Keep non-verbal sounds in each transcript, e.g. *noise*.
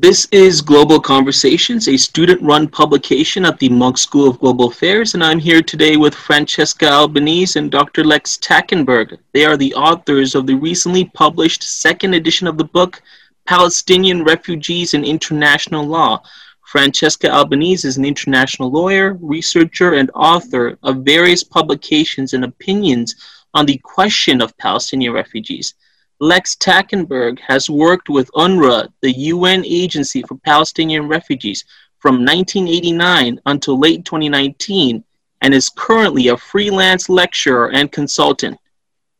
This is Global Conversations, a student run publication at the Munk School of Global Affairs, and I'm here today with Francesca Albanese and Dr. Lex Takkenberg. They are the authors of the recently published second edition of the book, Palestinian Refugees and International Law. Francesca Albanese is an international lawyer, researcher, and author of various publications and opinions on the question of Palestinian refugees. Lex Takkenberg has worked with UNRWA, the UN Agency for Palestinian Refugees, from 1989 until late 2019 and is currently a freelance lecturer and consultant.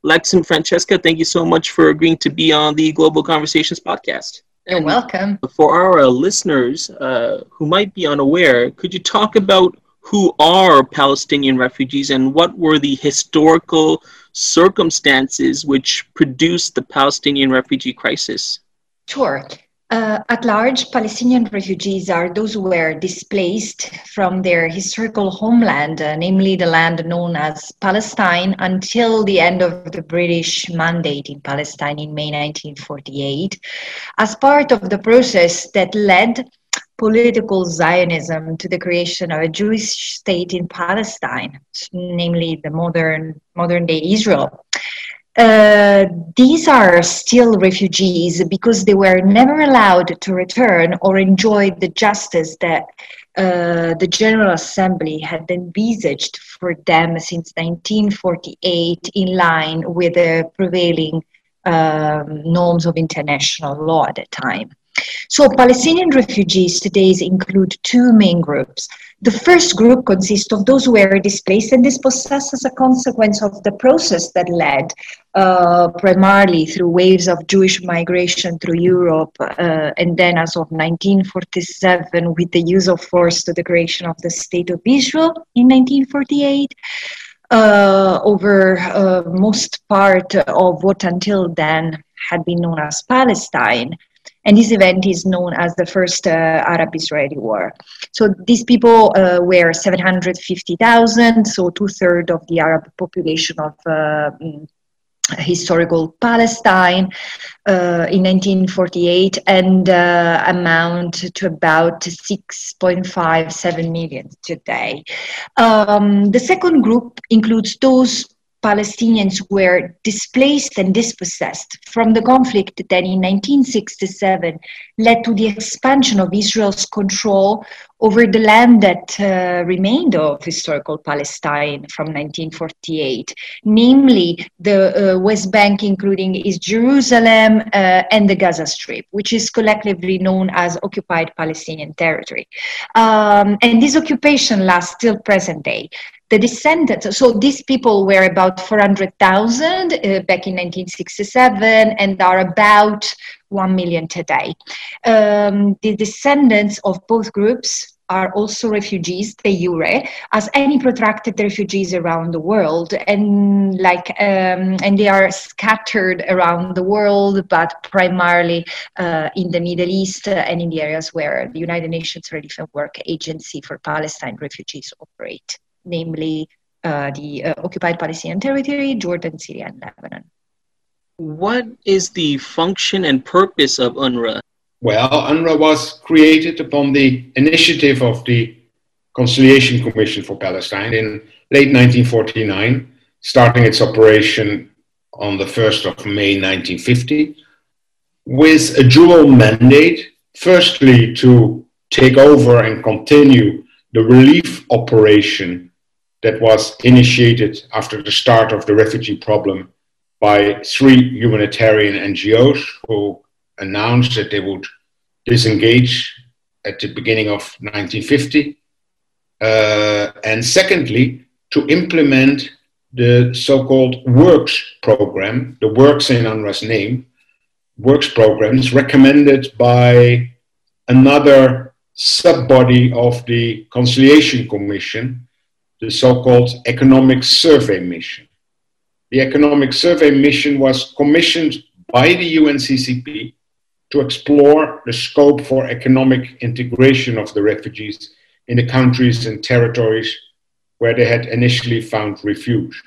Lex and Francesca, thank you so much for agreeing to be on the Global Conversations podcast. You're welcome. For our uh, listeners uh, who might be unaware, could you talk about who are Palestinian refugees and what were the historical circumstances which produced the Palestinian refugee crisis? Sure. Uh, at large, Palestinian refugees are those who were displaced from their historical homeland, uh, namely the land known as Palestine, until the end of the British mandate in Palestine in May 1948, as part of the process that led political Zionism to the creation of a Jewish state in Palestine, namely the modern modern day Israel. Uh, these are still refugees because they were never allowed to return or enjoy the justice that uh, the General Assembly had envisaged for them since 1948 in line with the prevailing um, norms of international law at the time. So Palestinian refugees today include two main groups. The first group consists of those who were displaced and dispossessed as a consequence of the process that led uh, primarily through waves of Jewish migration through Europe, uh, and then as of 1947 with the use of force to the creation of the State of Israel in 1948. Uh, over uh, most part of what until then had been known as Palestine. And this event is known as the first uh, Arab Israeli War. So these people uh, were 750,000, so two thirds of the Arab population of uh, mm, historical Palestine uh, in 1948 and uh, amount to about 6.57 million today. Um, the second group includes those Palestinians were displaced and dispossessed from the conflict that in 1967 led to the expansion of Israel's control over the land that uh, remained of historical Palestine from 1948, namely the uh, West Bank, including East Jerusalem uh, and the Gaza Strip, which is collectively known as occupied Palestinian territory. Um, and this occupation lasts till present day the descendants, so these people were about 400,000 uh, back in 1967 and are about 1 million today. Um, the descendants of both groups are also refugees de jure, as any protracted refugees around the world, and like um, and they are scattered around the world, but primarily uh, in the Middle East and in the areas where the United Nations Relief and Work Agency for Palestine refugees operate namely uh, the uh, occupied Palestinian territory, Jordan, Syria, and Lebanon. What is the function and purpose of UNRWA? Well, UNRWA was created upon the initiative of the Conciliation Commission for Palestine in late 1949, starting its operation on the 1st of May 1950, with a dual mandate firstly, to take over and continue the relief operation that was initiated after the start of the refugee problem by three humanitarian NGOs who announced that they would disengage at the beginning of 1950. Uh, and secondly, to implement the so called WORKS program, the WORKS in UNRWA's name, WORKS programs recommended by another sub body of the Conciliation Commission, the so-called Economic Survey Mission. The Economic Survey Mission was commissioned by the UNCCP to explore the scope for economic integration of the refugees in the countries and territories where they had initially found refuge.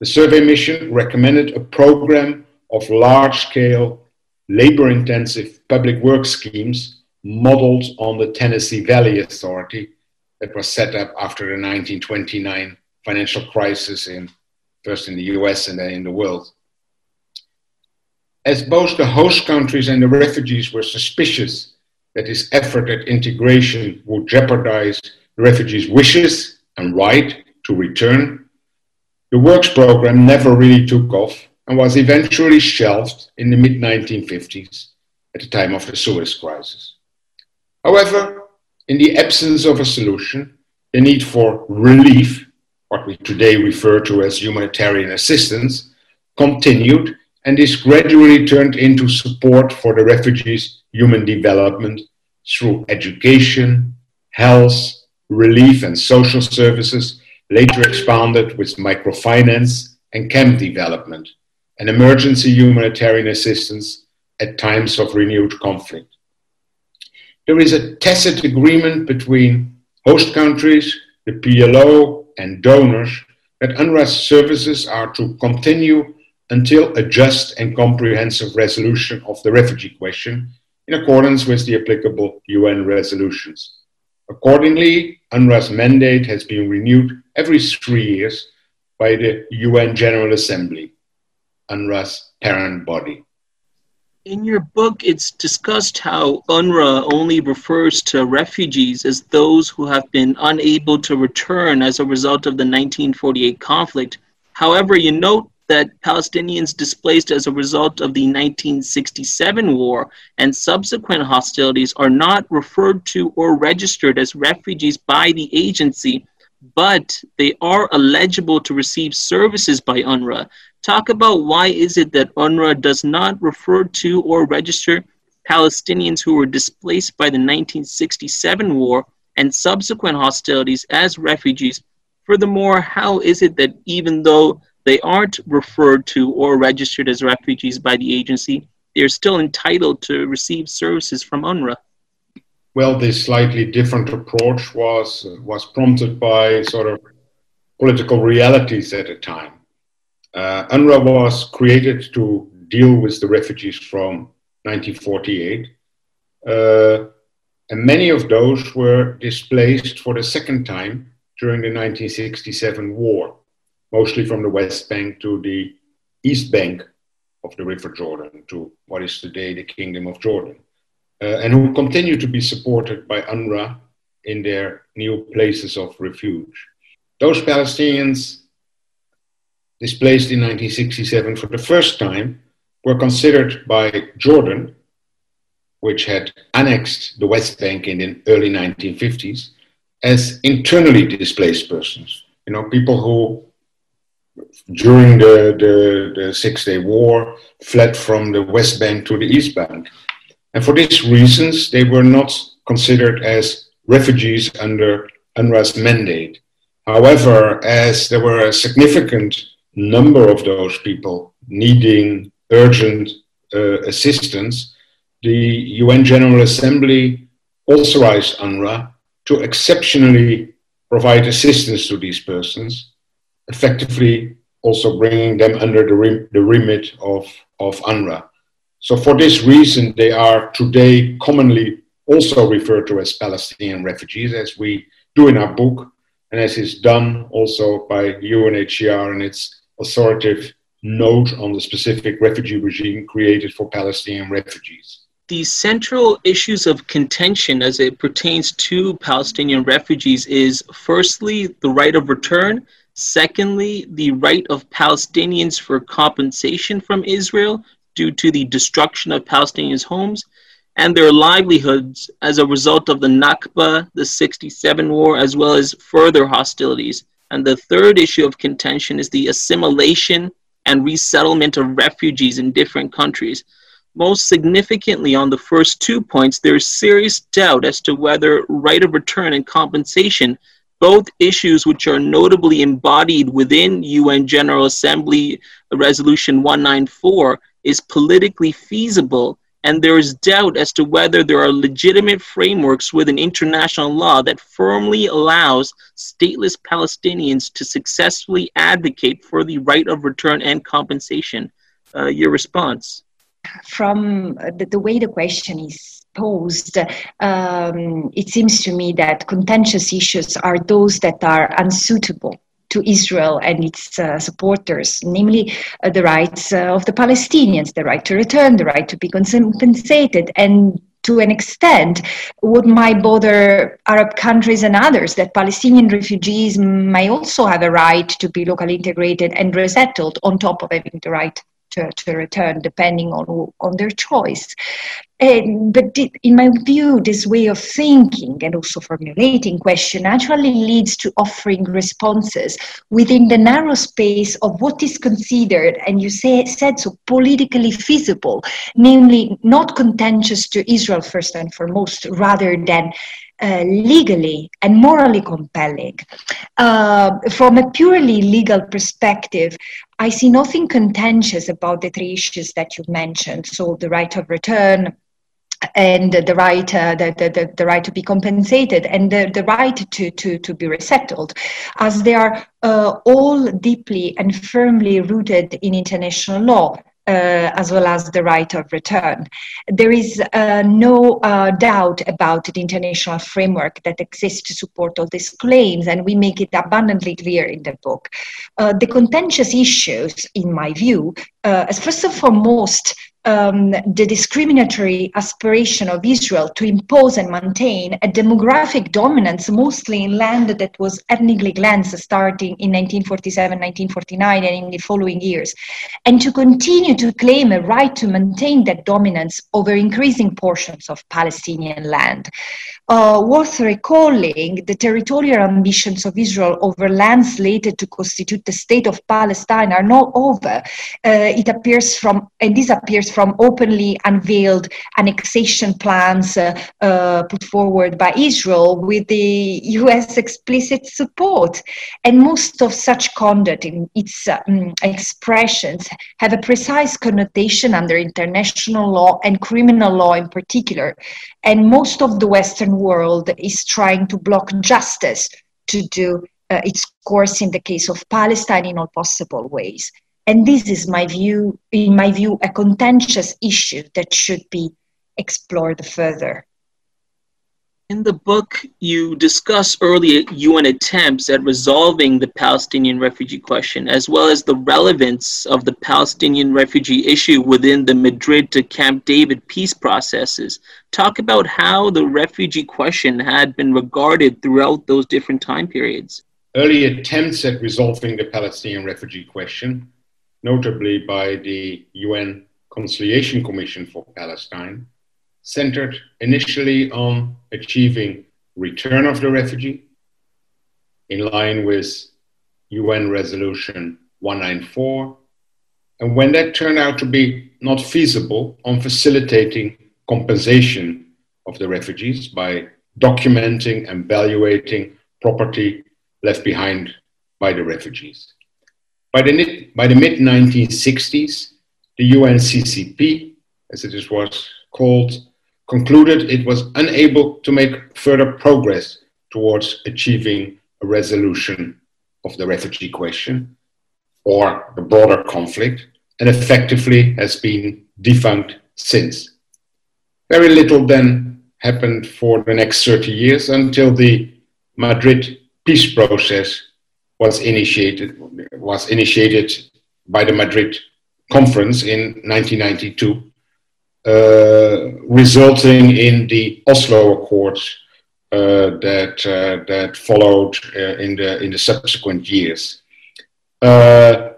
The survey mission recommended a program of large scale labor intensive public work schemes modeled on the Tennessee Valley Authority that was set up after the 1929 financial crisis in first in the US and then in the world. As both the host countries and the refugees were suspicious that this effort at integration would jeopardize the refugees' wishes and right to return, the works program never really took off and was eventually shelved in the mid 1950s at the time of the Suez Crisis. However, in the absence of a solution, the need for relief, what we today refer to as humanitarian assistance, continued and is gradually turned into support for the refugees' human development through education, health, relief, and social services, later expanded with microfinance and camp development, and emergency humanitarian assistance at times of renewed conflict. There is a tacit agreement between host countries, the PLO, and donors that UNRWA's services are to continue until a just and comprehensive resolution of the refugee question in accordance with the applicable UN resolutions. Accordingly, UNRWA's mandate has been renewed every three years by the UN General Assembly, UNRWA's parent body. In your book, it's discussed how UNRWA only refers to refugees as those who have been unable to return as a result of the 1948 conflict. However, you note that Palestinians displaced as a result of the 1967 war and subsequent hostilities are not referred to or registered as refugees by the agency, but they are eligible to receive services by UNRWA. Talk about why is it that UNRWA does not refer to or register Palestinians who were displaced by the 1967 war and subsequent hostilities as refugees. Furthermore, how is it that even though they aren't referred to or registered as refugees by the agency, they're still entitled to receive services from UNRWA. Well, this slightly different approach was was prompted by sort of political realities at the time. Uh, UNRWA was created to deal with the refugees from 1948, uh, and many of those were displaced for the second time during the 1967 war mostly from the West Bank to the East Bank of the River Jordan, to what is today the Kingdom of Jordan, uh, and who continue to be supported by UNRWA in their new places of refuge. Those Palestinians displaced in 1967 for the first time were considered by Jordan, which had annexed the West Bank in the early 1950s, as internally displaced persons. You know, people who during the, the, the Six Day War, fled from the West Bank to the East Bank. And for these reasons, they were not considered as refugees under UNRWA's mandate. However, as there were a significant number of those people needing urgent uh, assistance, the UN General Assembly authorized UNRWA to exceptionally provide assistance to these persons effectively also bringing them under the, the remit of, of UNRWA. So, for this reason, they are today commonly also referred to as Palestinian refugees, as we do in our book, and as is done also by UNHCR in its authoritative note on the specific refugee regime created for Palestinian refugees. The central issues of contention as it pertains to Palestinian refugees is firstly the right of return Secondly, the right of Palestinians for compensation from Israel due to the destruction of Palestinians' homes and their livelihoods as a result of the Nakba, the 67 war, as well as further hostilities. And the third issue of contention is the assimilation and resettlement of refugees in different countries. Most significantly, on the first two points, there is serious doubt as to whether right of return and compensation both issues which are notably embodied within UN General Assembly Resolution 194 is politically feasible and there is doubt as to whether there are legitimate frameworks within international law that firmly allows stateless Palestinians to successfully advocate for the right of return and compensation. Uh, your response? from the, the way the question is posed, um, it seems to me that contentious issues are those that are unsuitable to Israel and its uh, supporters, namely uh, the rights uh, of the Palestinians, the right to return, the right to be compensated, and to an extent, what might bother Arab countries and others that Palestinian refugees may also have a right to be locally integrated and resettled on top of having the right to, to return depending on, on their choice. But in my view, this way of thinking and also formulating question actually leads to offering responses within the narrow space of what is considered, and you say, said so, politically feasible, namely not contentious to Israel first and foremost, rather than uh, legally and morally compelling. Uh, from a purely legal perspective, I see nothing contentious about the three issues that you mentioned. So the right of return, and the right uh, the, the, the, right to be compensated and the, the right to, to, to be resettled as they are uh, all deeply and firmly rooted in international law uh, as well as the right of return. There is uh, no uh, doubt about the international framework that exists to support all these claims, and we make it abundantly clear in the book. Uh, the contentious issues, in my view, uh, first and foremost, um, the discriminatory aspiration of Israel to impose and maintain a demographic dominance, mostly in land that was ethnically cleansed starting in 1947, 1949, and in the following years, and to continue to claim a right to maintain that dominance over increasing portions of Palestinian land. Uh, worth recalling, the territorial ambitions of Israel over lands slated to constitute the state of Palestine are not over. Uh, it appears from, and this appears from openly unveiled annexation plans uh, uh, put forward by Israel with the US explicit support. And most of such conduct in its um, expressions have a precise connotation under international law and criminal law in particular. And most of the Western world is trying to block justice to do uh, its course in the case of Palestine in all possible ways. And this is my view, in my view, a contentious issue that should be explored further. In the book, you discuss early UN attempts at resolving the Palestinian refugee question, as well as the relevance of the Palestinian refugee issue within the Madrid to Camp David peace processes. Talk about how the refugee question had been regarded throughout those different time periods. Early attempts at resolving the Palestinian refugee question notably by the UN Conciliation Commission for Palestine, centered initially on achieving return of the refugee in line with UN Resolution 194, and when that turned out to be not feasible, on facilitating compensation of the refugees by documenting and evaluating property left behind by the refugees. By the, by the mid 1960s, the UNCCP, as it was called, concluded it was unable to make further progress towards achieving a resolution of the refugee question or the broader conflict, and effectively has been defunct since. Very little then happened for the next 30 years until the Madrid peace process was initiated was initiated by the Madrid conference in 1992, uh, resulting in the Oslo Accords uh, that uh, that followed uh, in the in the subsequent years. Uh,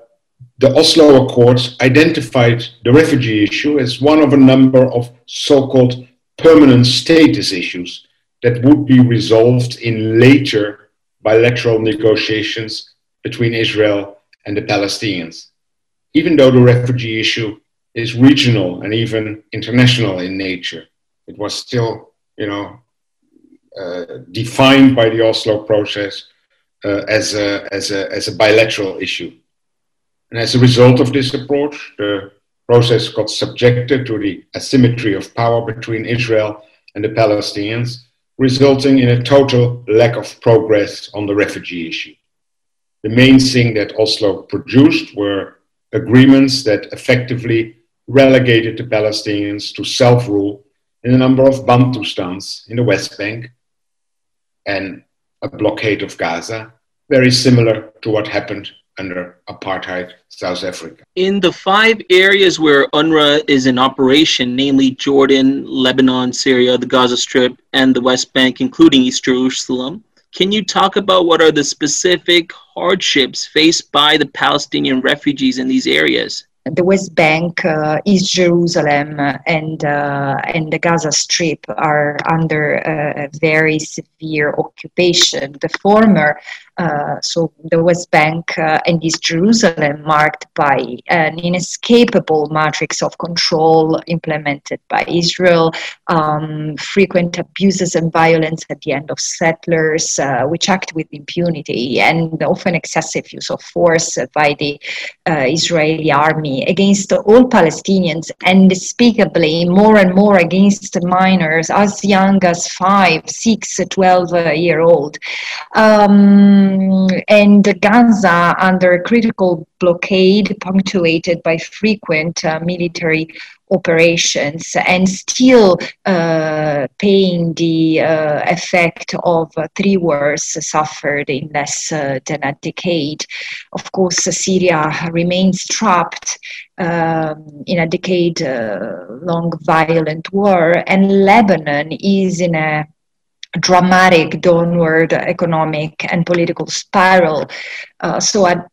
the Oslo Accords identified the refugee issue as one of a number of so-called permanent status issues that would be resolved in later bilateral negotiations between Israel and the Palestinians. Even though the refugee issue is regional and even international in nature, it was still, you know, uh, defined by the Oslo process uh, as, a, as, a, as a bilateral issue. And as a result of this approach, the process got subjected to the asymmetry of power between Israel and the Palestinians, resulting in a total lack of progress on the refugee issue. The main thing that Oslo produced were agreements that effectively relegated the Palestinians to self rule in a number of Bantustans in the West Bank and a blockade of Gaza, very similar to what happened under apartheid South Africa. In the five areas where UNRWA is in operation, namely Jordan, Lebanon, Syria, the Gaza Strip, and the West Bank, including East Jerusalem, can you talk about what are the specific hardships faced by the Palestinian refugees in these areas? the West Bank, uh, East Jerusalem, and uh, and the Gaza Strip are under a very severe occupation. The former uh, so the West Bank uh, and East Jerusalem marked by an inescapable matrix of control implemented by Israel, um, frequent abuses and violence at the end of settlers, uh, which act with impunity, and often excessive use of force by the uh, Israeli army against all Palestinians, and unspeakably more and more against minors as young as five, six, 12 uh, year old. Um, um, and Gaza under a critical blockade, punctuated by frequent uh, military operations, and still uh, paying the uh, effect of three wars suffered in less uh, than a decade. Of course, Syria remains trapped um, in a decade uh, long violent war, and Lebanon is in a dramatic downward economic and political spiral. Uh, so at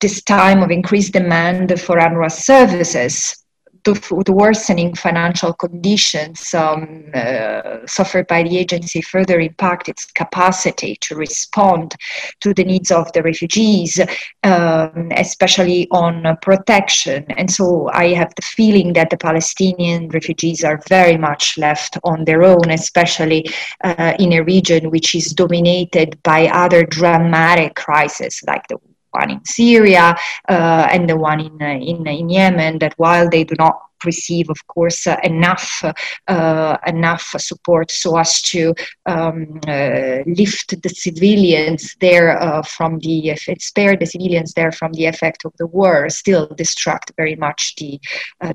this time of increased demand for UNRWA services, the, the worsening financial conditions um, uh, suffered by the agency further impact its capacity to respond to the needs of the refugees, um, especially on protection. And so I have the feeling that the Palestinian refugees are very much left on their own, especially uh, in a region which is dominated by other dramatic crises like the one in Syria uh, and the one in, uh, in, in Yemen, that while they do not receive, of course, uh, enough uh, enough support so as to um, uh, lift the civilians there uh, from the spare the civilians there from the effect of the war. Still distract very much the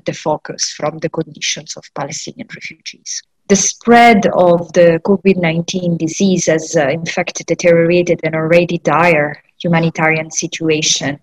the focus from the conditions of Palestinian refugees the spread of the COVID 19 disease has, uh, in fact, deteriorated an already dire humanitarian situation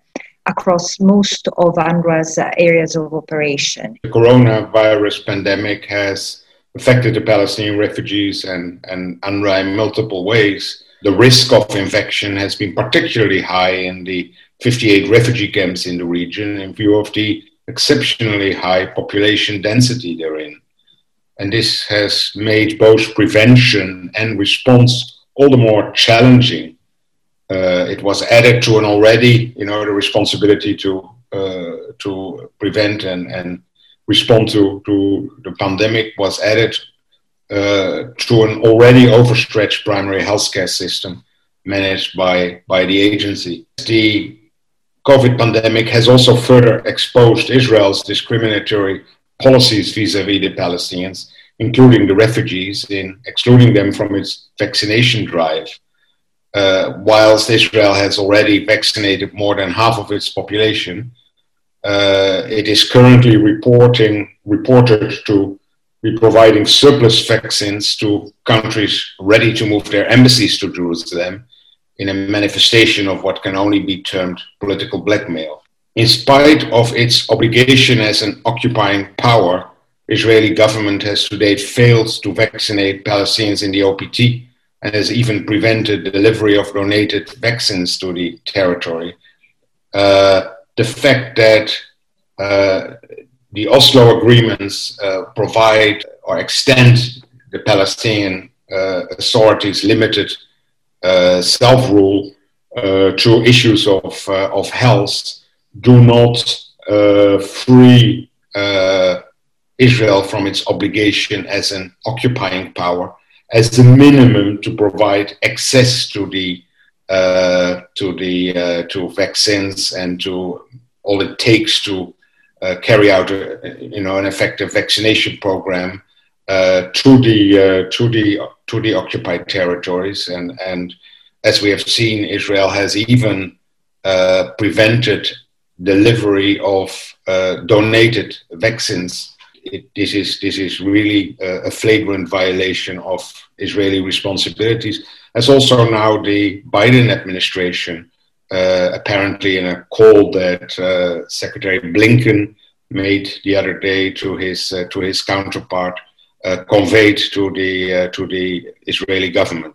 across most of UNRWA's uh, areas of operation. The coronavirus pandemic has affected the Palestinian refugees and, and UNRWA in multiple ways. The risk of infection has been particularly high in the 58 refugee camps in the region in view of the exceptionally high population density therein. And this has made both prevention and response all the more challenging uh, it was added to an already, you know, the responsibility to uh, to prevent and, and respond to, to the pandemic was added uh, to an already overstretched primary healthcare system managed by, by the agency. The COVID pandemic has also further exposed Israel's discriminatory policies vis-à-vis the Palestinians, including the refugees, in excluding them from its vaccination drive uh, whilst Israel has already vaccinated more than half of its population, uh, it is currently reporting reported to be providing surplus vaccines to countries ready to move their embassies to Jerusalem in a manifestation of what can only be termed political blackmail. In spite of its obligation as an occupying power, Israeli government has to date failed to vaccinate Palestinians in the OPT and has even prevented delivery of donated vaccines to the territory. Uh, the fact that uh, the Oslo agreements uh, provide or extend the Palestinian uh, authorities' limited uh, self rule to issues of, of health do not free Israel from its obligation as an occupying power as a minimum to provide access to the uh, to the uh, to vaccines and to all it takes to uh, carry out a, you know an effective vaccination program uh, to the uh, to the to the occupied territories and and as we have seen Israel has even uh, prevented delivery of uh, donated vaccines. It, this is this is really a, a, flagrant violation of Israeli responsibilities. As also now the Biden administration, uh, apparently in a call that uh, Secretary Blinken made the other day to his uh, to his counterpart, uh, conveyed to the uh, to the Israeli government.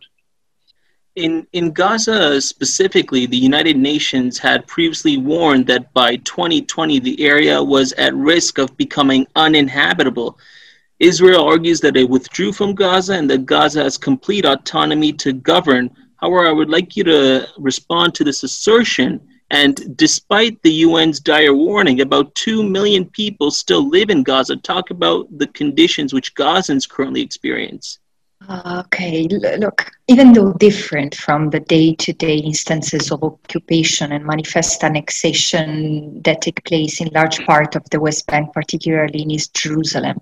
In, in Gaza specifically, the United Nations had previously warned that by 2020 the area was at risk of becoming uninhabitable. Israel argues that it withdrew from Gaza and that Gaza has complete autonomy to govern. However, I would like you to respond to this assertion. And despite the UN's dire warning, about 2 million people still live in Gaza. Talk about the conditions which Gazans currently experience. Okay, look, even though different from the day to day instances of occupation and manifest annexation that take place in large part of the West Bank, particularly in East Jerusalem,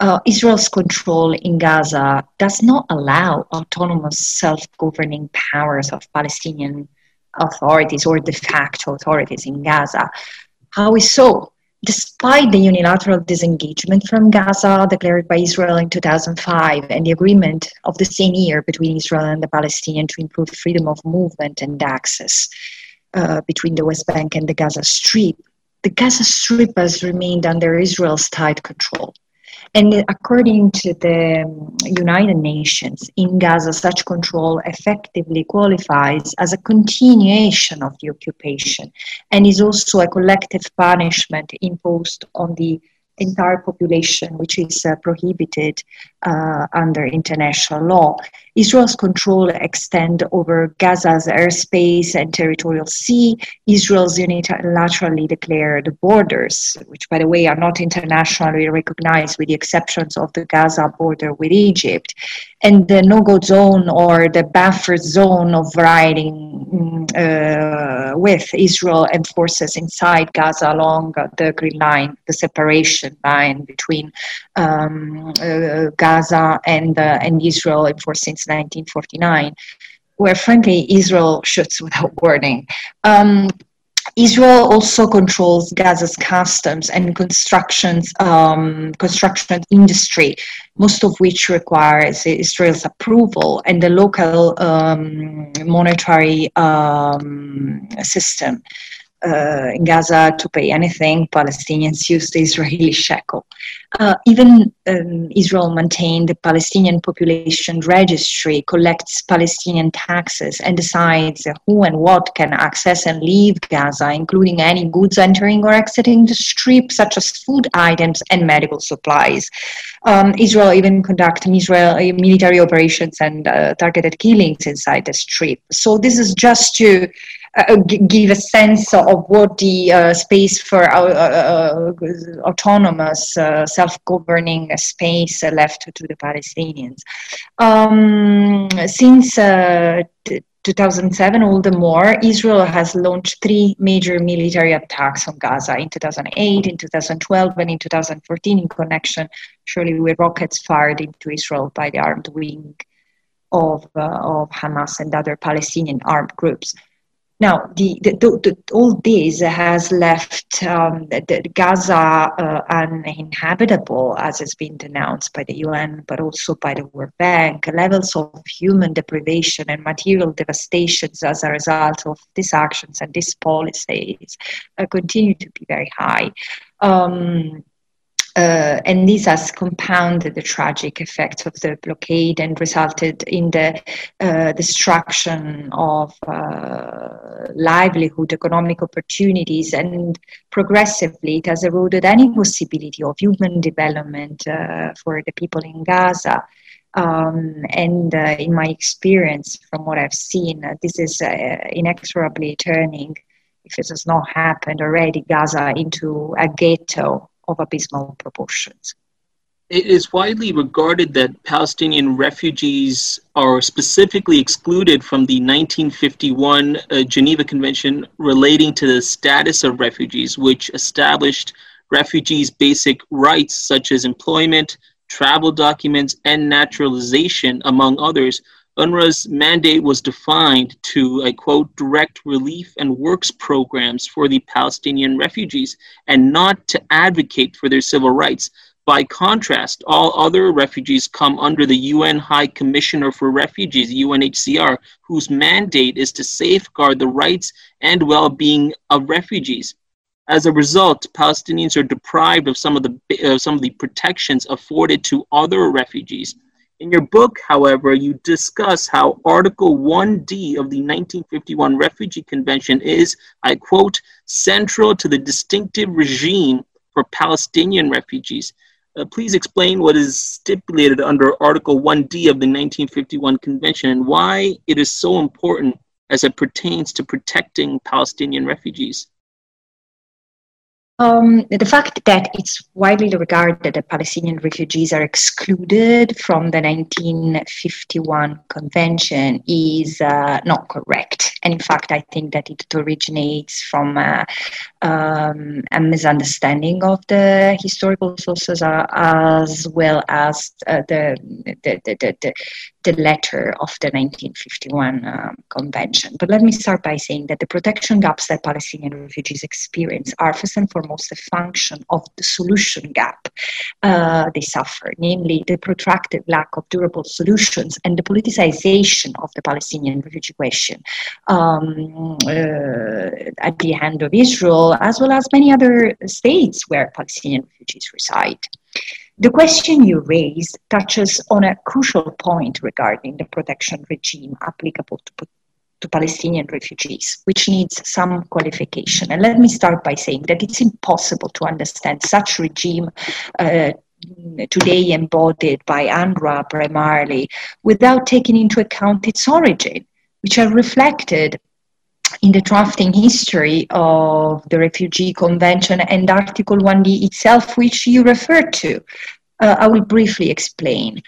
uh, Israel's control in Gaza does not allow autonomous self governing powers of Palestinian authorities or de facto authorities in Gaza. How is so? Despite the unilateral disengagement from Gaza declared by Israel in 2005 and the agreement of the same year between Israel and the Palestinians to improve freedom of movement and access uh, between the West Bank and the Gaza Strip, the Gaza Strip has remained under Israel's tight control. And according to the um, United Nations, in Gaza, such control effectively qualifies as a continuation of the occupation and is also a collective punishment imposed on the entire population, which is uh, prohibited uh, under international law. Israel's control extend over Gaza's airspace and territorial sea. Israel's unilaterally declared borders, which, by the way, are not internationally recognized, with the exceptions of the Gaza border with Egypt, and the no-go zone or the buffer zone of riding mm, uh, with Israel and forces inside Gaza along the Green Line, the separation line between um, uh, Gaza and uh, and Israel enforced since 1949, where frankly Israel shoots *laughs* without warning. Um, Israel also controls Gaza's customs and constructions, um, construction industry, most of which requires Israel's approval and the local um, monetary um, system uh, in Gaza to pay anything, Palestinians use the Israeli shekel. Uh, even um, Israel maintained the Palestinian population registry, collects Palestinian taxes, and decides who and what can access and leave Gaza, including any goods entering or exiting the strip, such as food items and medical supplies. Um, Israel even conducts Israel military operations and uh, targeted killings inside the strip. So this is just to uh, give a sense of what the uh, space for uh, uh, autonomous self-governing space left to the Palestinians. Um, since 2007, all the more, Israel has launched three major military attacks on Gaza in 2008, in 2012, and in 2014, in connection, surely, with rockets fired into Israel by the armed wing of, uh, of Hamas and other Palestinian armed groups. Now, the, the, the, all this has left um, Gaza uh, uninhabitable, as has been denounced by the UN, but also by the World Bank. Levels of human deprivation and material devastations as a result of these actions and these policies uh, continue to be very high. Um, uh, and this has compounded the tragic effects of the blockade and resulted in the uh, destruction of uh, livelihood, economic opportunities, and progressively it has eroded any possibility of human development uh, for the people in Gaza. Um, and uh, in my experience, from what I've seen, uh, this is inexorably turning, if it has not happened already, Gaza into a ghetto of abysmal proportions. It is widely regarded that Palestinian refugees are specifically excluded from the 1951 uh, Geneva Convention relating to the status of refugees, which established refugees' basic rights such as employment, travel documents, and naturalization, among others. UNRWA's mandate was defined to, I quote, direct relief and works programs for the Palestinian refugees and not to advocate for their civil rights. By contrast, all other refugees come under the UN High Commissioner for Refugees, UNHCR, whose mandate is to safeguard the rights and well being of refugees. As a result, Palestinians are deprived of some of the, uh, some of the protections afforded to other refugees. In your book, however, you discuss how Article 1D of the 1951 Refugee Convention is, I quote, central to the distinctive regime for Palestinian refugees. Uh, please explain what is stipulated under Article 1D of the 1951 Convention and why it is so important as it pertains to protecting Palestinian refugees. Um, the fact that it's widely regarded that Palestinian refugees are excluded from the 1951 convention is uh, not correct. And in fact, I think that it originates from uh, um, a misunderstanding of the historical sources uh, as well as uh, the, the, the, the, the letter of the 1951 um, convention. But let me start by saying that the protection gaps that Palestinian refugees experience are first and foremost a function of the solution gap uh, they suffer, namely the protracted lack of durable solutions and the politicization of the Palestinian refugee question um, uh, at the hand of Israel, as well as many other states where Palestinian refugees reside. The question you raise touches on a crucial point regarding the protection regime applicable to, to Palestinian refugees, which needs some qualification. And let me start by saying that it's impossible to understand such regime uh, today embodied by UNRWA primarily without taking into account its origin, which are reflected in the drafting history of the Refugee Convention and Article 1D itself, which you referred to. Uh, I will briefly explain.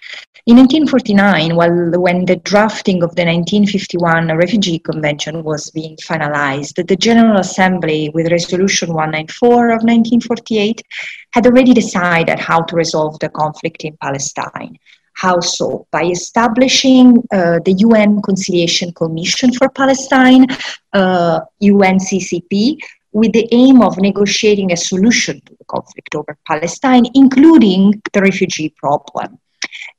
In 1949, while, when the drafting of the 1951 Refugee Convention was being finalized, the General Assembly, with Resolution 194 of 1948, had already decided how to resolve the conflict in Palestine. How so? By establishing uh, the UN Conciliation Commission for Palestine, uh, UNCCP, with the aim of negotiating a solution to the conflict over Palestine, including the refugee problem,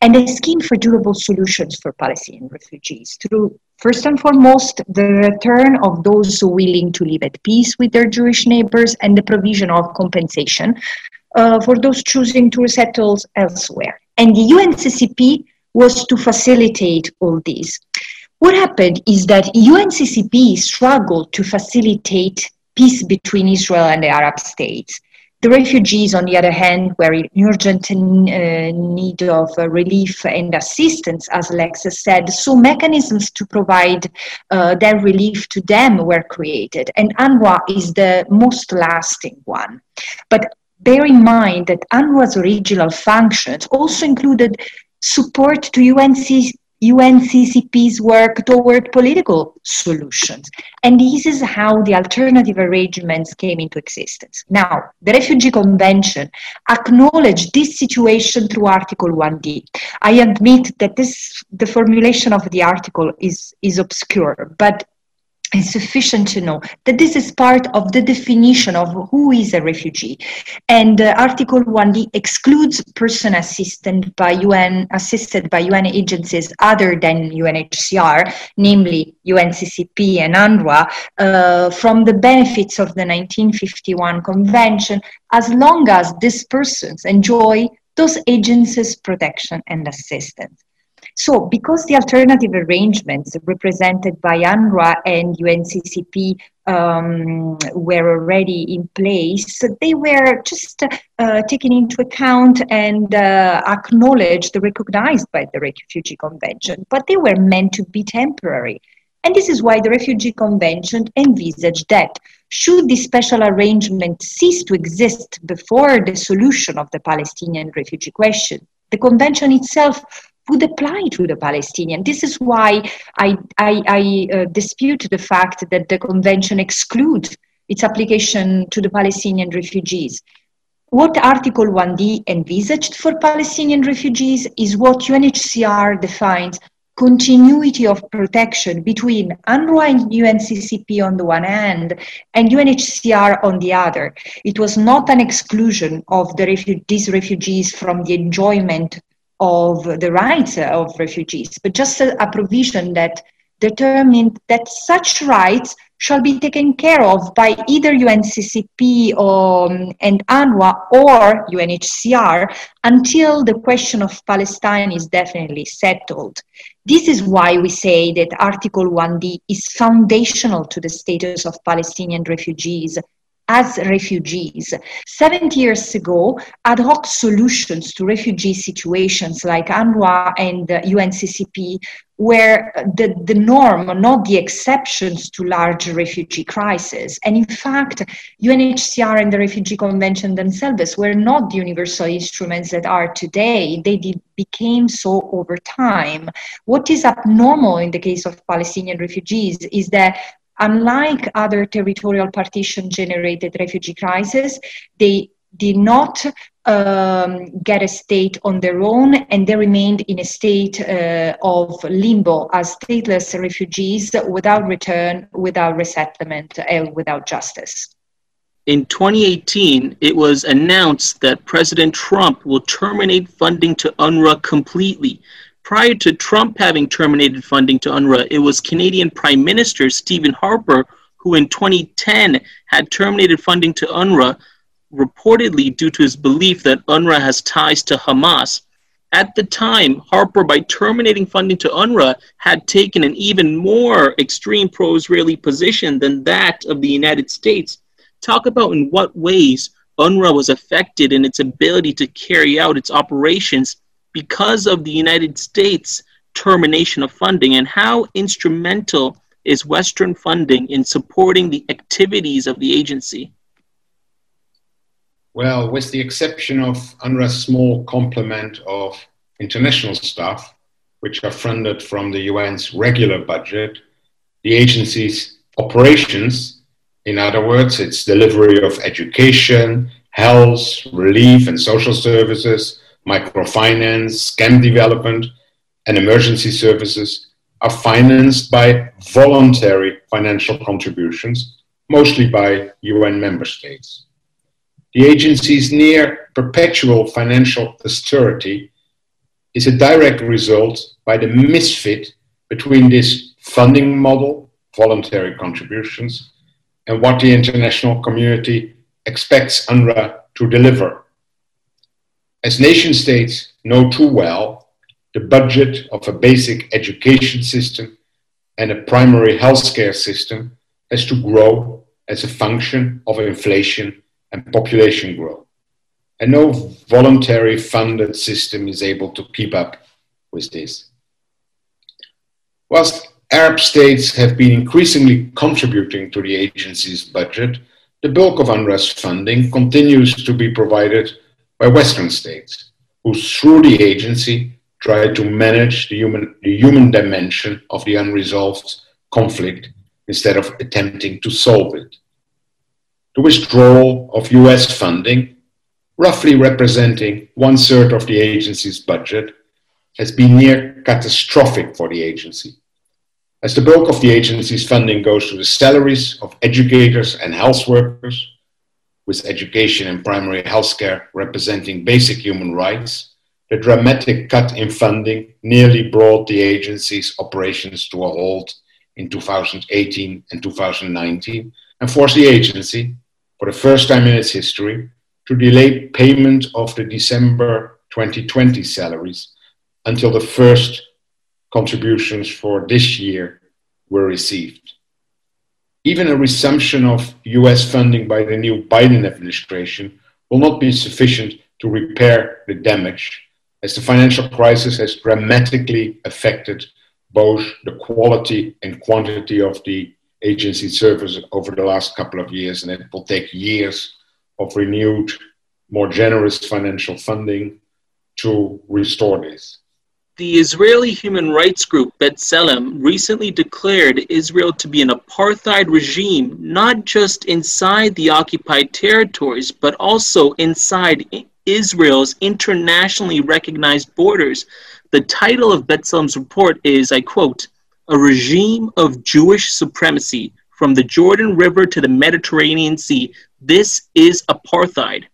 and a scheme for durable solutions for Palestinian refugees through, first and foremost, the return of those willing to live at peace with their Jewish neighbors and the provision of compensation uh, for those choosing to resettle elsewhere. And the UNCCP was to facilitate all this. What happened is that UNCCP struggled to facilitate peace between Israel and the Arab states. The refugees, on the other hand, were in urgent uh, need of uh, relief and assistance, as Lex said. So mechanisms to provide uh, that relief to them were created, and UNRWA is the most lasting one. But bear in mind that UNRWA's original functions also included support to UNC, UNCCP's work toward political solutions. And this is how the alternative arrangements came into existence. Now, the Refugee Convention acknowledged this situation through Article 1D. I admit that this, the formulation of the article is, is obscure, but it's sufficient to know that this is part of the definition of who is a refugee. And uh, Article 1D excludes person assisted by UN assisted by UN agencies other than UNHCR, namely UNCCP and UNRWA, uh, from the benefits of the 1951 Convention, as long as these persons enjoy those agencies' protection and assistance. So, because the alternative arrangements represented by UNRWA and UNCCP um, were already in place, they were just uh, taken into account and uh, acknowledged, recognized by the Refugee Convention, but they were meant to be temporary. And this is why the Refugee Convention envisaged that should this special arrangement cease to exist before the solution of the Palestinian refugee question, the convention itself would apply to the Palestinian. This is why I, I, I uh, dispute the fact that the convention excludes its application to the Palestinian refugees. What Article 1D envisaged for Palestinian refugees is what UNHCR defines continuity of protection between UNRWA and UNCCP on the one hand and UNHCR on the other. It was not an exclusion of the refu- these refugees from the enjoyment of the rights of refugees, but just a, a provision that determined that such rights shall be taken care of by either UNCCP or, um, and UNRWA or UNHCR until the question of Palestine is definitely settled. This is why we say that Article 1D is foundational to the status of Palestinian refugees as refugees. 70 years ago, ad hoc solutions to refugee situations like UNRWA and UNCCP were the, the norm, not the exceptions to large refugee crises. And in fact, UNHCR and the Refugee Convention themselves were not the universal instruments that are today. They did, became so over time. What is abnormal in the case of Palestinian refugees is that unlike other territorial partition generated refugee crises, they did not um, get a state on their own and they remained in a state uh, of limbo as stateless refugees without return, without resettlement, and without justice. In 2018, it was announced that President Trump will terminate funding to UNRWA completely. Prior to Trump having terminated funding to UNRWA, it was Canadian Prime Minister Stephen Harper who in 2010 had terminated funding to UNRWA reportedly due to his belief that UNRWA has ties to Hamas. At the time, Harper, by terminating funding to UNRWA, had taken an even more extreme pro Israeli position than that of the United States. Talk about in what ways UNRWA was affected in its ability to carry out its operations because of the United States' termination of funding, and how instrumental is Western funding in supporting the activities of the agency? Well, with the exception of UNRWA's small complement of international staff, which are funded from the UN's regular budget, the agency's operations, in other words, its delivery of education, health, relief, and social services, microfinance, scam development, and emergency services, are financed by voluntary financial contributions, mostly by UN member states. The agency's near perpetual financial austerity is a direct result by the misfit between this funding model, voluntary contributions, and what the international community expects UNRWA to deliver. As nation states know too well, the budget of a basic education system and a primary healthcare system has to grow as a function of inflation and population growth. And no voluntary funded system is able to keep up with this. Whilst Arab states have been increasingly contributing to the agency's budget, the bulk of UNRWA's funding continues to be provided by Western states, who through the agency try to manage the human, the human dimension of the unresolved conflict instead of attempting to solve it the withdrawal of US funding, roughly representing one third of the agency's budget, has been near catastrophic for the agency. As the bulk of the agency's funding goes to the salaries of educators and health workers, with education and primary health care representing basic human rights, the dramatic cut in funding nearly brought the agency's operations to a halt in 2018 and 2019 and forced the agency for the first time in its history, to delay payment of the December 2020 salaries until the first contributions for this year were received. Even a resumption of US funding by the new Biden administration will not be sufficient to repair the damage, as the financial crisis has dramatically affected both the quality and quantity of the agency service over the last couple of years, and it will take years of renewed, more generous financial funding to restore this. The Israeli human rights group B'Tselem recently declared Israel to be an apartheid regime, not just inside the occupied territories, but also inside Israel's internationally recognized borders. The title of B'Tselem's report is, I quote, a regime of Jewish supremacy from the Jordan River to the Mediterranean Sea. This is apartheid.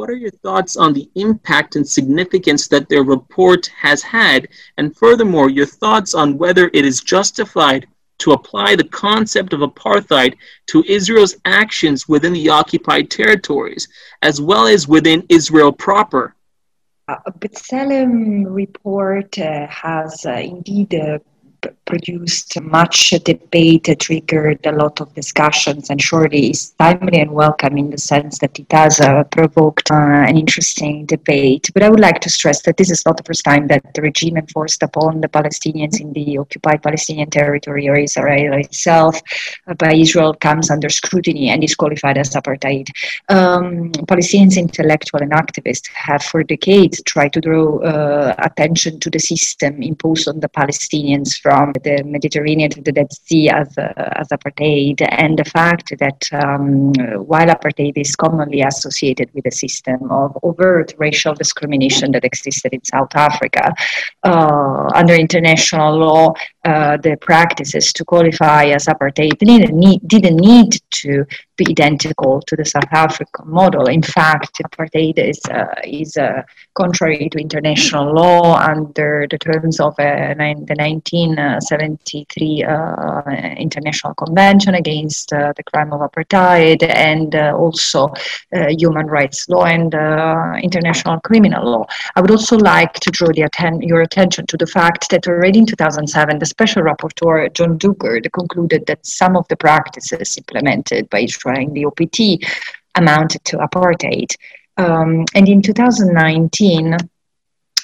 What are your thoughts on the impact and significance that their report has had? And furthermore, your thoughts on whether it is justified to apply the concept of apartheid to Israel's actions within the occupied territories, as well as within Israel proper? Uh, B'Tselem report uh, has uh, indeed uh, produced much debate, triggered a lot of discussions, and surely is timely and welcome in the sense that it has uh, provoked uh, an interesting debate. But I would like to stress that this is not the first time that the regime enforced upon the Palestinians in the occupied Palestinian territory or Israel itself uh, by Israel comes under scrutiny and is qualified as apartheid. Um, Palestinians intellectuals and activists have for decades tried to draw uh, attention to the system imposed on the Palestinians from the Mediterranean to the Dead Sea as, as apartheid, and the fact that um, while apartheid is commonly associated with a system of overt racial discrimination that existed in South Africa, uh, under international law, uh, the practices to qualify as apartheid didn't need, didn't need to be identical to the South African model. In fact, apartheid is, uh, is uh, contrary to international law under the terms of uh, the 1973 uh, International Convention against uh, the crime of apartheid and also human rights law and international criminal law. I would also like to draw atten- your attention to the fact that already in 2007, the Special Rapporteur John Dugard concluded that some of the practices implemented by Israel in the OPT amounted to apartheid. Um, and in 2019,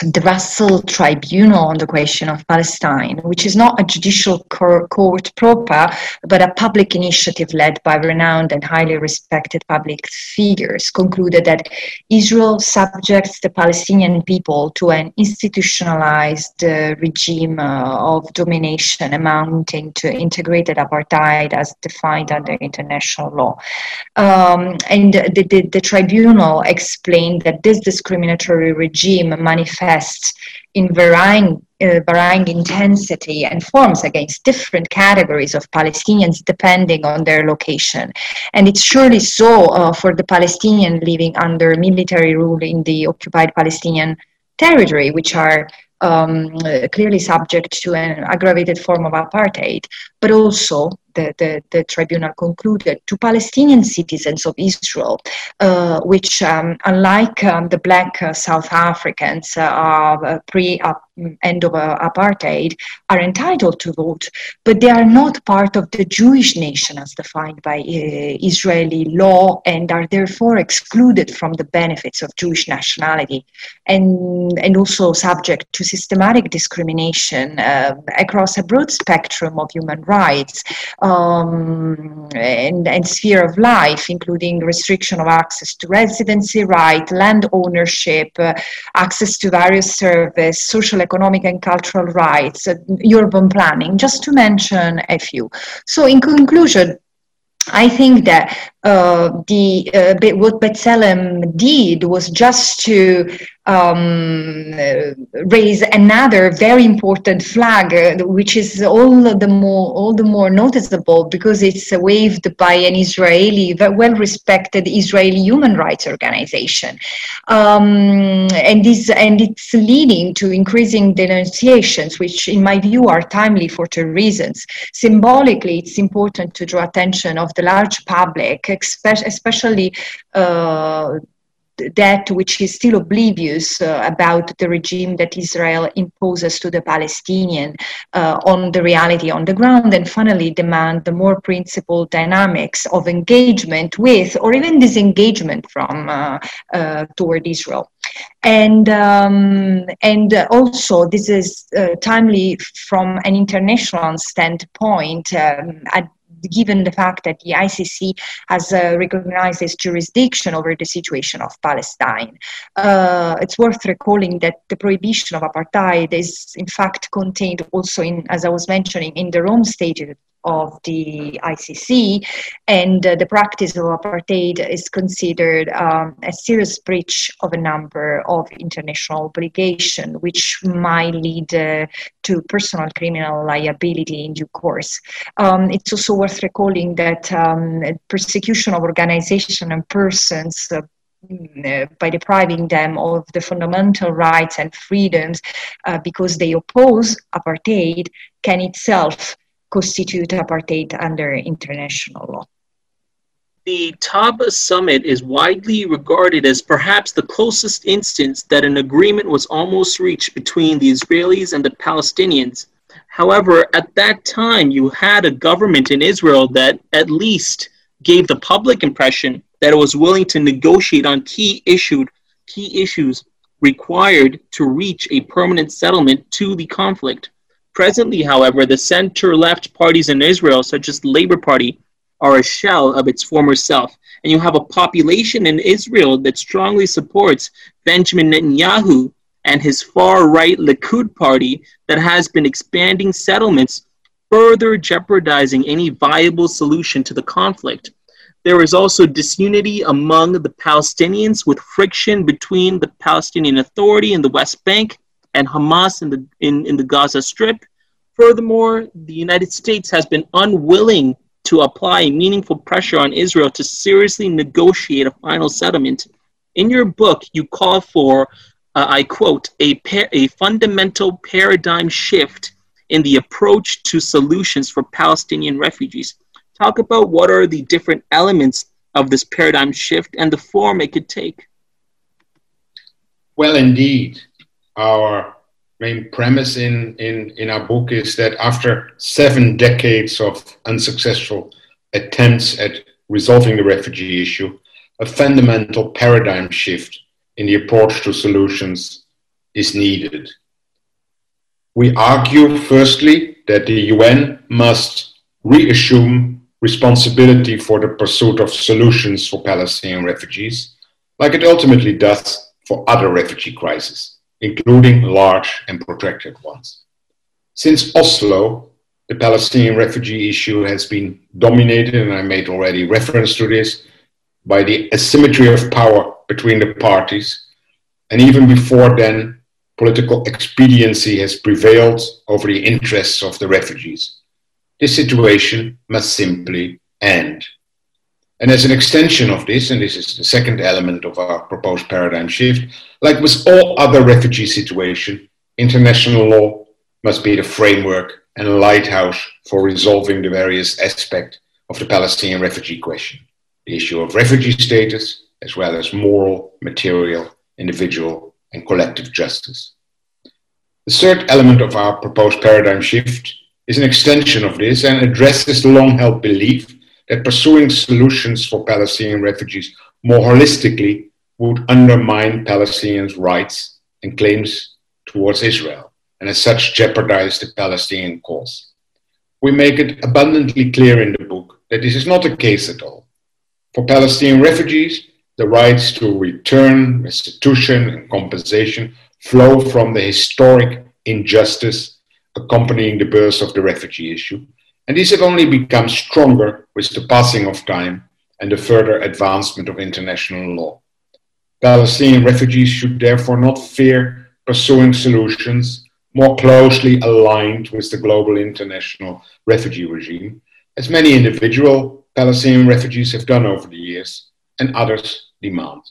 the Russell Tribunal on the question of Palestine, which is not a judicial court proper, but a public initiative led by renowned and highly respected public figures, concluded that Israel subjects the Palestinian people to an institutionalized uh, regime uh, of domination amounting to integrated apartheid as defined under international law. Um, and the, the, the tribunal explained that this discriminatory regime manifests manifests in varying, uh, varying intensity and forms against different categories of Palestinians depending on their location. And it's surely so uh, for the Palestinian living under military rule in the occupied Palestinian territory, which are um, clearly subject to an aggravated form of apartheid, but also the, the, the tribunal concluded to Palestinian citizens of Israel, uh, which, um, unlike um, the black uh, South Africans uh, pre end of uh, apartheid, are entitled to vote, but they are not part of the Jewish nation as defined by uh, Israeli law and are therefore excluded from the benefits of Jewish nationality and, and also subject to systematic discrimination uh, across a broad spectrum of human rights um, and, and sphere of life, including restriction of access to residency right, land ownership, uh, access to various services, social, economic, and cultural rights, uh, urban planning, just to mention a few. So, in conclusion, I think that uh, the uh, what B'Tselem did was just to um, raise another very important flag, uh, which is all the more all the more noticeable because it's waved by an Israeli, well-respected Israeli human rights organization, um, and this and it's leading to increasing denunciations, which, in my view, are timely for two reasons. Symbolically, it's important to draw attention of the large public, especially. Uh, that which is still oblivious uh, about the regime that Israel imposes to the Palestinian uh, on the reality on the ground, and finally demand the more principled dynamics of engagement with or even disengagement from uh, uh toward Israel. And um, and also this is uh, timely from an international standpoint. Um, at given the fact that the ICC has uh, recognized its jurisdiction over the situation of Palestine. Uh, it's worth recalling that the prohibition of apartheid is, in fact, contained also in, as I was mentioning, in the Rome Statute of the ICC, and uh, the practice of apartheid is considered um, a serious breach of a number of international obligations, which might lead uh, to personal criminal liability in due course. Um, it's also worth recalling that um, persecution of organizations and persons uh, by depriving them of the fundamental rights and freedoms uh, because they oppose apartheid can itself constitute apartheid under international law. The Taba summit is widely regarded as perhaps the closest instance that an agreement was almost reached between the Israelis and the Palestinians. However, at that time, you had a government in Israel that at least gave the public impression that it was willing to negotiate on key issued key issues required to reach a permanent settlement to the conflict. Presently, however, the center left parties in Israel, such as the Labor Party, are a shell of its former self. And you have a population in Israel that strongly supports Benjamin Netanyahu and his far right Likud party that has been expanding settlements, further jeopardizing any viable solution to the conflict. There is also disunity among the Palestinians with friction between the Palestinian Authority in the West Bank and Hamas in the, in, in the Gaza Strip. Furthermore, the United States has been unwilling to apply meaningful pressure on Israel to seriously negotiate a final settlement. In your book, you call for, uh, I quote, a, a fundamental paradigm shift in the approach to solutions for Palestinian refugees talk about what are the different elements of this paradigm shift and the form it could take. Well, indeed. Our main premise in, in, in our book is that after seven decades of unsuccessful attempts at resolving the refugee issue, a fundamental paradigm shift in the approach to solutions is needed. We argue, firstly, that the UN must reassume responsibility for the pursuit of solutions for Palestinian refugees, like it ultimately does for other refugee crises, including large and protracted ones. Since Oslo, the Palestinian refugee issue has been dominated, and I made already reference to this, by the asymmetry of power between the parties. And even before then, political expediency has prevailed over the interests of the refugees. This situation must simply end. And as an extension of this, and this is the second element of our proposed paradigm shift, like with all other refugee situation, international law must be the framework and lighthouse for resolving the various aspects of the Palestinian refugee question the issue of refugee status, as well as moral, material, individual, and collective justice. The third element of our proposed paradigm shift is an extension of this and addresses the long held belief that pursuing solutions for Palestinian refugees more holistically would undermine Palestinians' rights and claims towards Israel, and as such jeopardize the Palestinian cause. We make it abundantly clear in the book that this is not the case at all. For Palestinian refugees, the rights to return, restitution, and compensation flow from the historic injustice accompanying the birth of the refugee issue, and these have only become stronger with the passing of time and the further advancement of international law. Palestinian refugees should therefore not fear pursuing solutions more closely aligned with the global international refugee regime, as many individual Palestinian refugees have done over the years and others demand.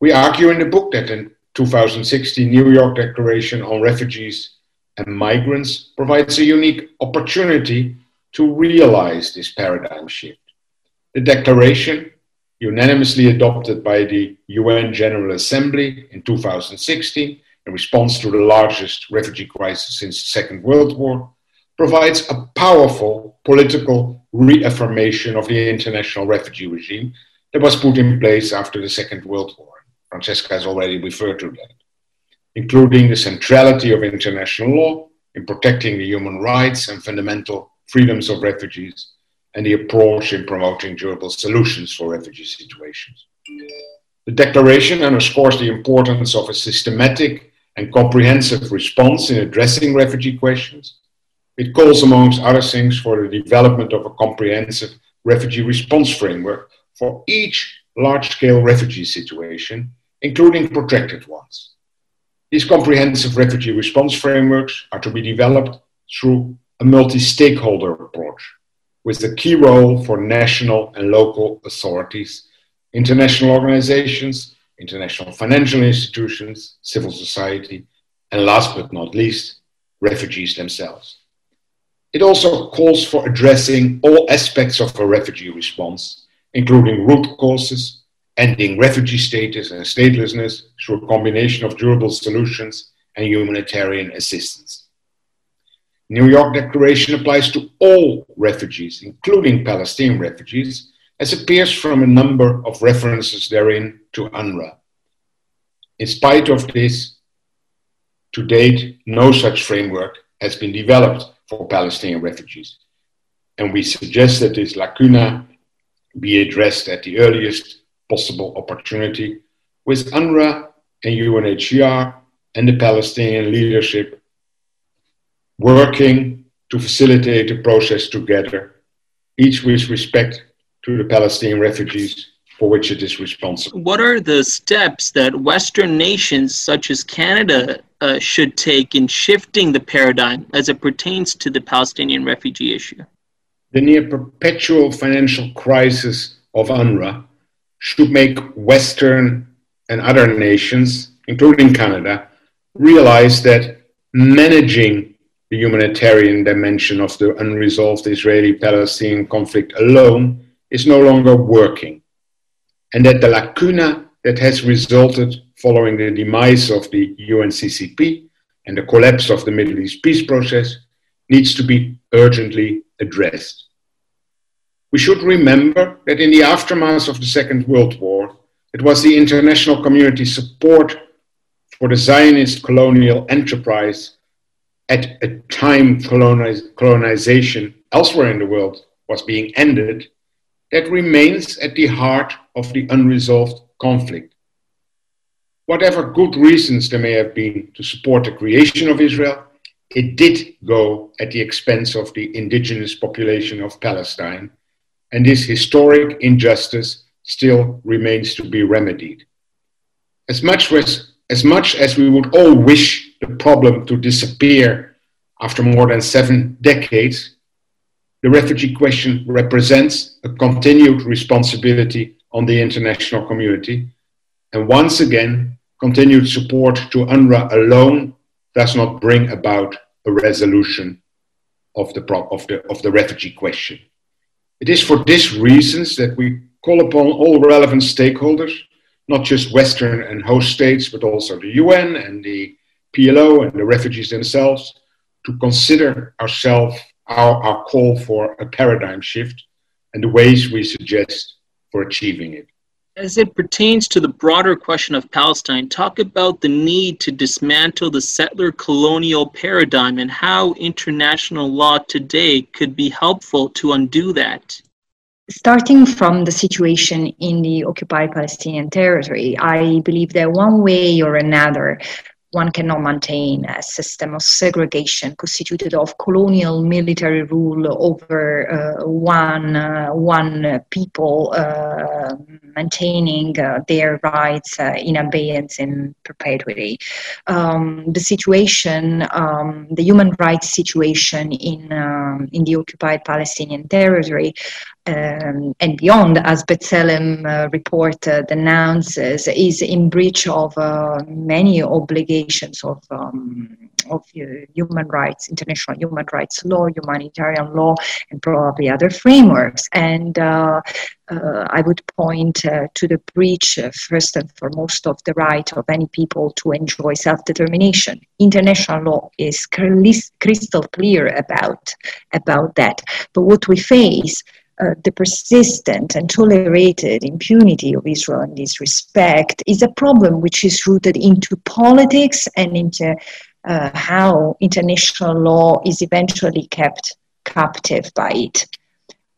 We argue in the book that the 2016 New York Declaration on Refugees and migrants provides a unique opportunity to realize this paradigm shift. The declaration, unanimously adopted by the UN General Assembly in 2016 in response to the largest refugee crisis since the Second World War, provides a powerful political reaffirmation of the international refugee regime that was put in place after the Second World War. Francesca has already referred to that including the centrality of international law in protecting the human rights and fundamental freedoms of refugees, and the approach in promoting durable solutions for refugee situations. The declaration underscores the importance of a systematic and comprehensive response in addressing refugee questions, it calls, amongst other things, for the development of a comprehensive refugee response framework for each large scale refugee situation, including protected ones. These comprehensive refugee response frameworks are to be developed through a multi stakeholder approach, with a key role for national and local authorities, international organizations, international financial institutions, civil society, and last but not least, refugees themselves. It also calls for addressing all aspects of a refugee response, including root causes, ending refugee status and statelessness through a combination of durable solutions and humanitarian assistance. New York Declaration applies to all refugees, including Palestinian refugees, as appears from a number of references therein to UNRWA. In spite of this, to date, no such framework has been developed for Palestinian refugees. And we suggest that this lacuna be addressed at the earliest possible opportunity with UNRWA and UNHCR and the Palestinian leadership working to facilitate the process together, each with respect to the Palestinian refugees for which it is responsible. What are the steps that Western nations such as Canada uh, should take in shifting the paradigm as it pertains to the Palestinian refugee issue? The near perpetual financial crisis of UNRWA should make Western and other nations, including Canada, realize that managing the humanitarian dimension of the unresolved Israeli Palestinian conflict alone is no longer working and that the lacuna that has resulted following the demise of the UNCCP and the collapse of the Middle East peace process needs to be urgently addressed. We should remember that in the aftermath of the Second World War, it was the international community's support for the Zionist colonial enterprise at a time coloniz- colonization elsewhere in the world was being ended that remains at the heart of the unresolved conflict. Whatever good reasons there may have been to support the creation of Israel, it did go at the expense of the indigenous population of Palestine, and this historic injustice still remains to be remedied. As much as, as much as we would all wish the problem to disappear after more than seven decades, the refugee question represents a continued responsibility on the international community. And once again, continued support to UNRWA alone does not bring about a resolution of the, of the, of the refugee question. It is for these reasons that we call upon all relevant stakeholders, not just Western and host states, but also the UN and the PLO and the refugees themselves, to consider ourselves our, our call for a paradigm shift and the ways we suggest for achieving it. As it pertains to the broader question of Palestine, talk about the need to dismantle the settler colonial paradigm and how international law today could be helpful to undo that. Starting from the situation in the occupied Palestinian territory, I believe that one way or another, one cannot maintain a system of segregation constituted of colonial military rule over uh, one uh, one people uh, maintaining uh, their rights uh, in abeyance in perpetuity. Um, the situation, um, the human rights situation in um, in the occupied Palestinian territory um, and beyond, as B'Tselem uh, report uh, announces, is in breach of uh, many obligations of um, of uh, human rights, international human rights law, humanitarian law, and probably other frameworks. And uh, uh, I would point to the breach, first and foremost, of the right of any people to enjoy self-determination. International law is crystal clear about about that. But what we face uh, the persistent and tolerated impunity of Israel in this respect is a problem which is rooted into politics and into uh, how international law is eventually kept captive by it.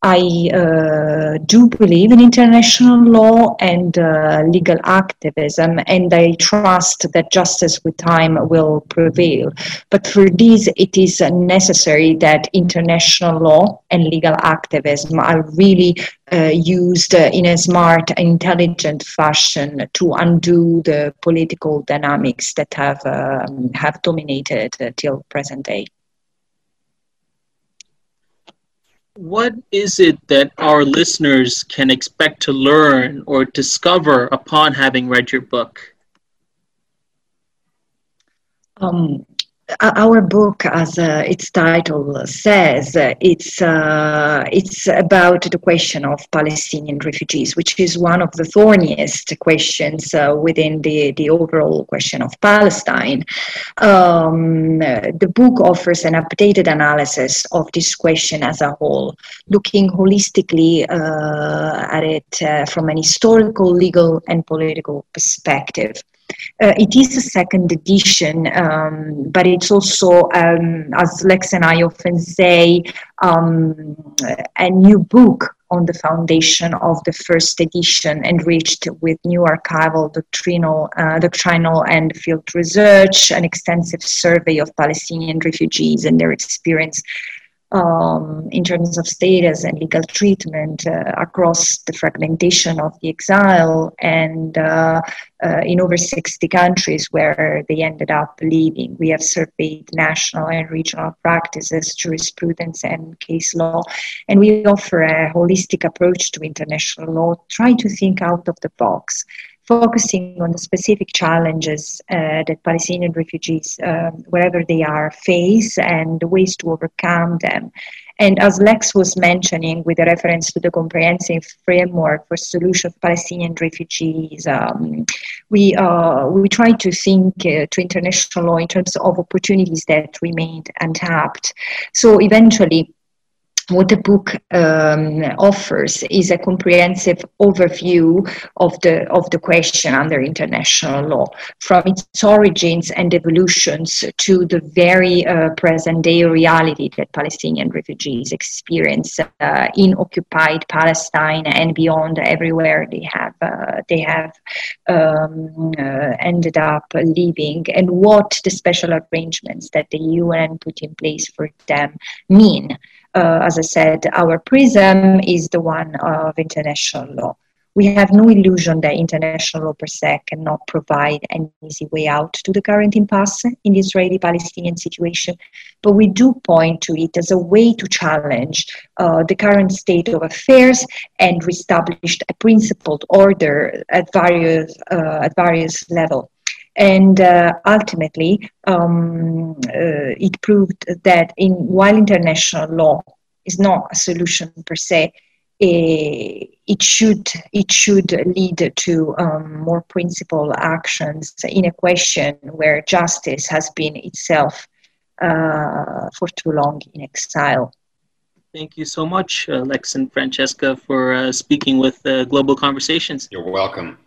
I uh, do believe in international law and uh, legal activism, and I trust that justice with time will prevail. But for this, it is necessary that international law and legal activism are really uh, used in a smart intelligent fashion to undo the political dynamics that have um, have dominated till present day. What is it that our listeners can expect to learn or discover upon having read your book? Um, our book, as uh, its title says, uh, it's uh, it's about the question of Palestinian refugees, which is one of the thorniest questions uh, within the the overall question of Palestine. Um, the book offers an updated analysis of this question as a whole, looking holistically uh, at it uh, from an historical, legal, and political perspective. Uh, it is a second edition, um, but it's also, um, as Lex and I often say, um, a new book on the foundation of the first edition, enriched with new archival, doctrinal, uh, doctrinal and field research, an extensive survey of Palestinian refugees and their experience um, in terms of status and legal treatment uh, across the fragmentation of the exile and uh, uh, in over 60 countries where they ended up living. We have surveyed national and regional practices, jurisprudence, and case law, and we offer a holistic approach to international law, trying to think out of the box focusing on the specific challenges uh, that Palestinian refugees, um, wherever they are, face and the ways to overcome them. And as Lex was mentioning, with a reference to the comprehensive framework for solution of Palestinian refugees, um, we uh, we try to think uh, to international law in terms of opportunities that remained untapped. So eventually what the book um, offers is a comprehensive overview of the of the question under international law, from its origins and evolutions to the very uh, present day reality that Palestinian refugees experience uh, in occupied Palestine and beyond, everywhere they have uh, they have um, uh, ended up living, and what the special arrangements that the UN put in place for them mean uh, as I said, our prism is the one of international law. We have no illusion that international law per se cannot provide an easy way out to the current impasse in the Israeli Palestinian situation, but we do point to it as a way to challenge uh, the current state of affairs and reestablish a principled order at various, uh, at various levels. And uh, ultimately, um, uh, it proved that in, while international law is not a solution per se, eh, it should it should lead to um, more principled actions in a question where justice has been itself uh, for too long in exile. Thank you so much, uh, Lex and Francesca, for uh, speaking with uh, Global Conversations. You're welcome.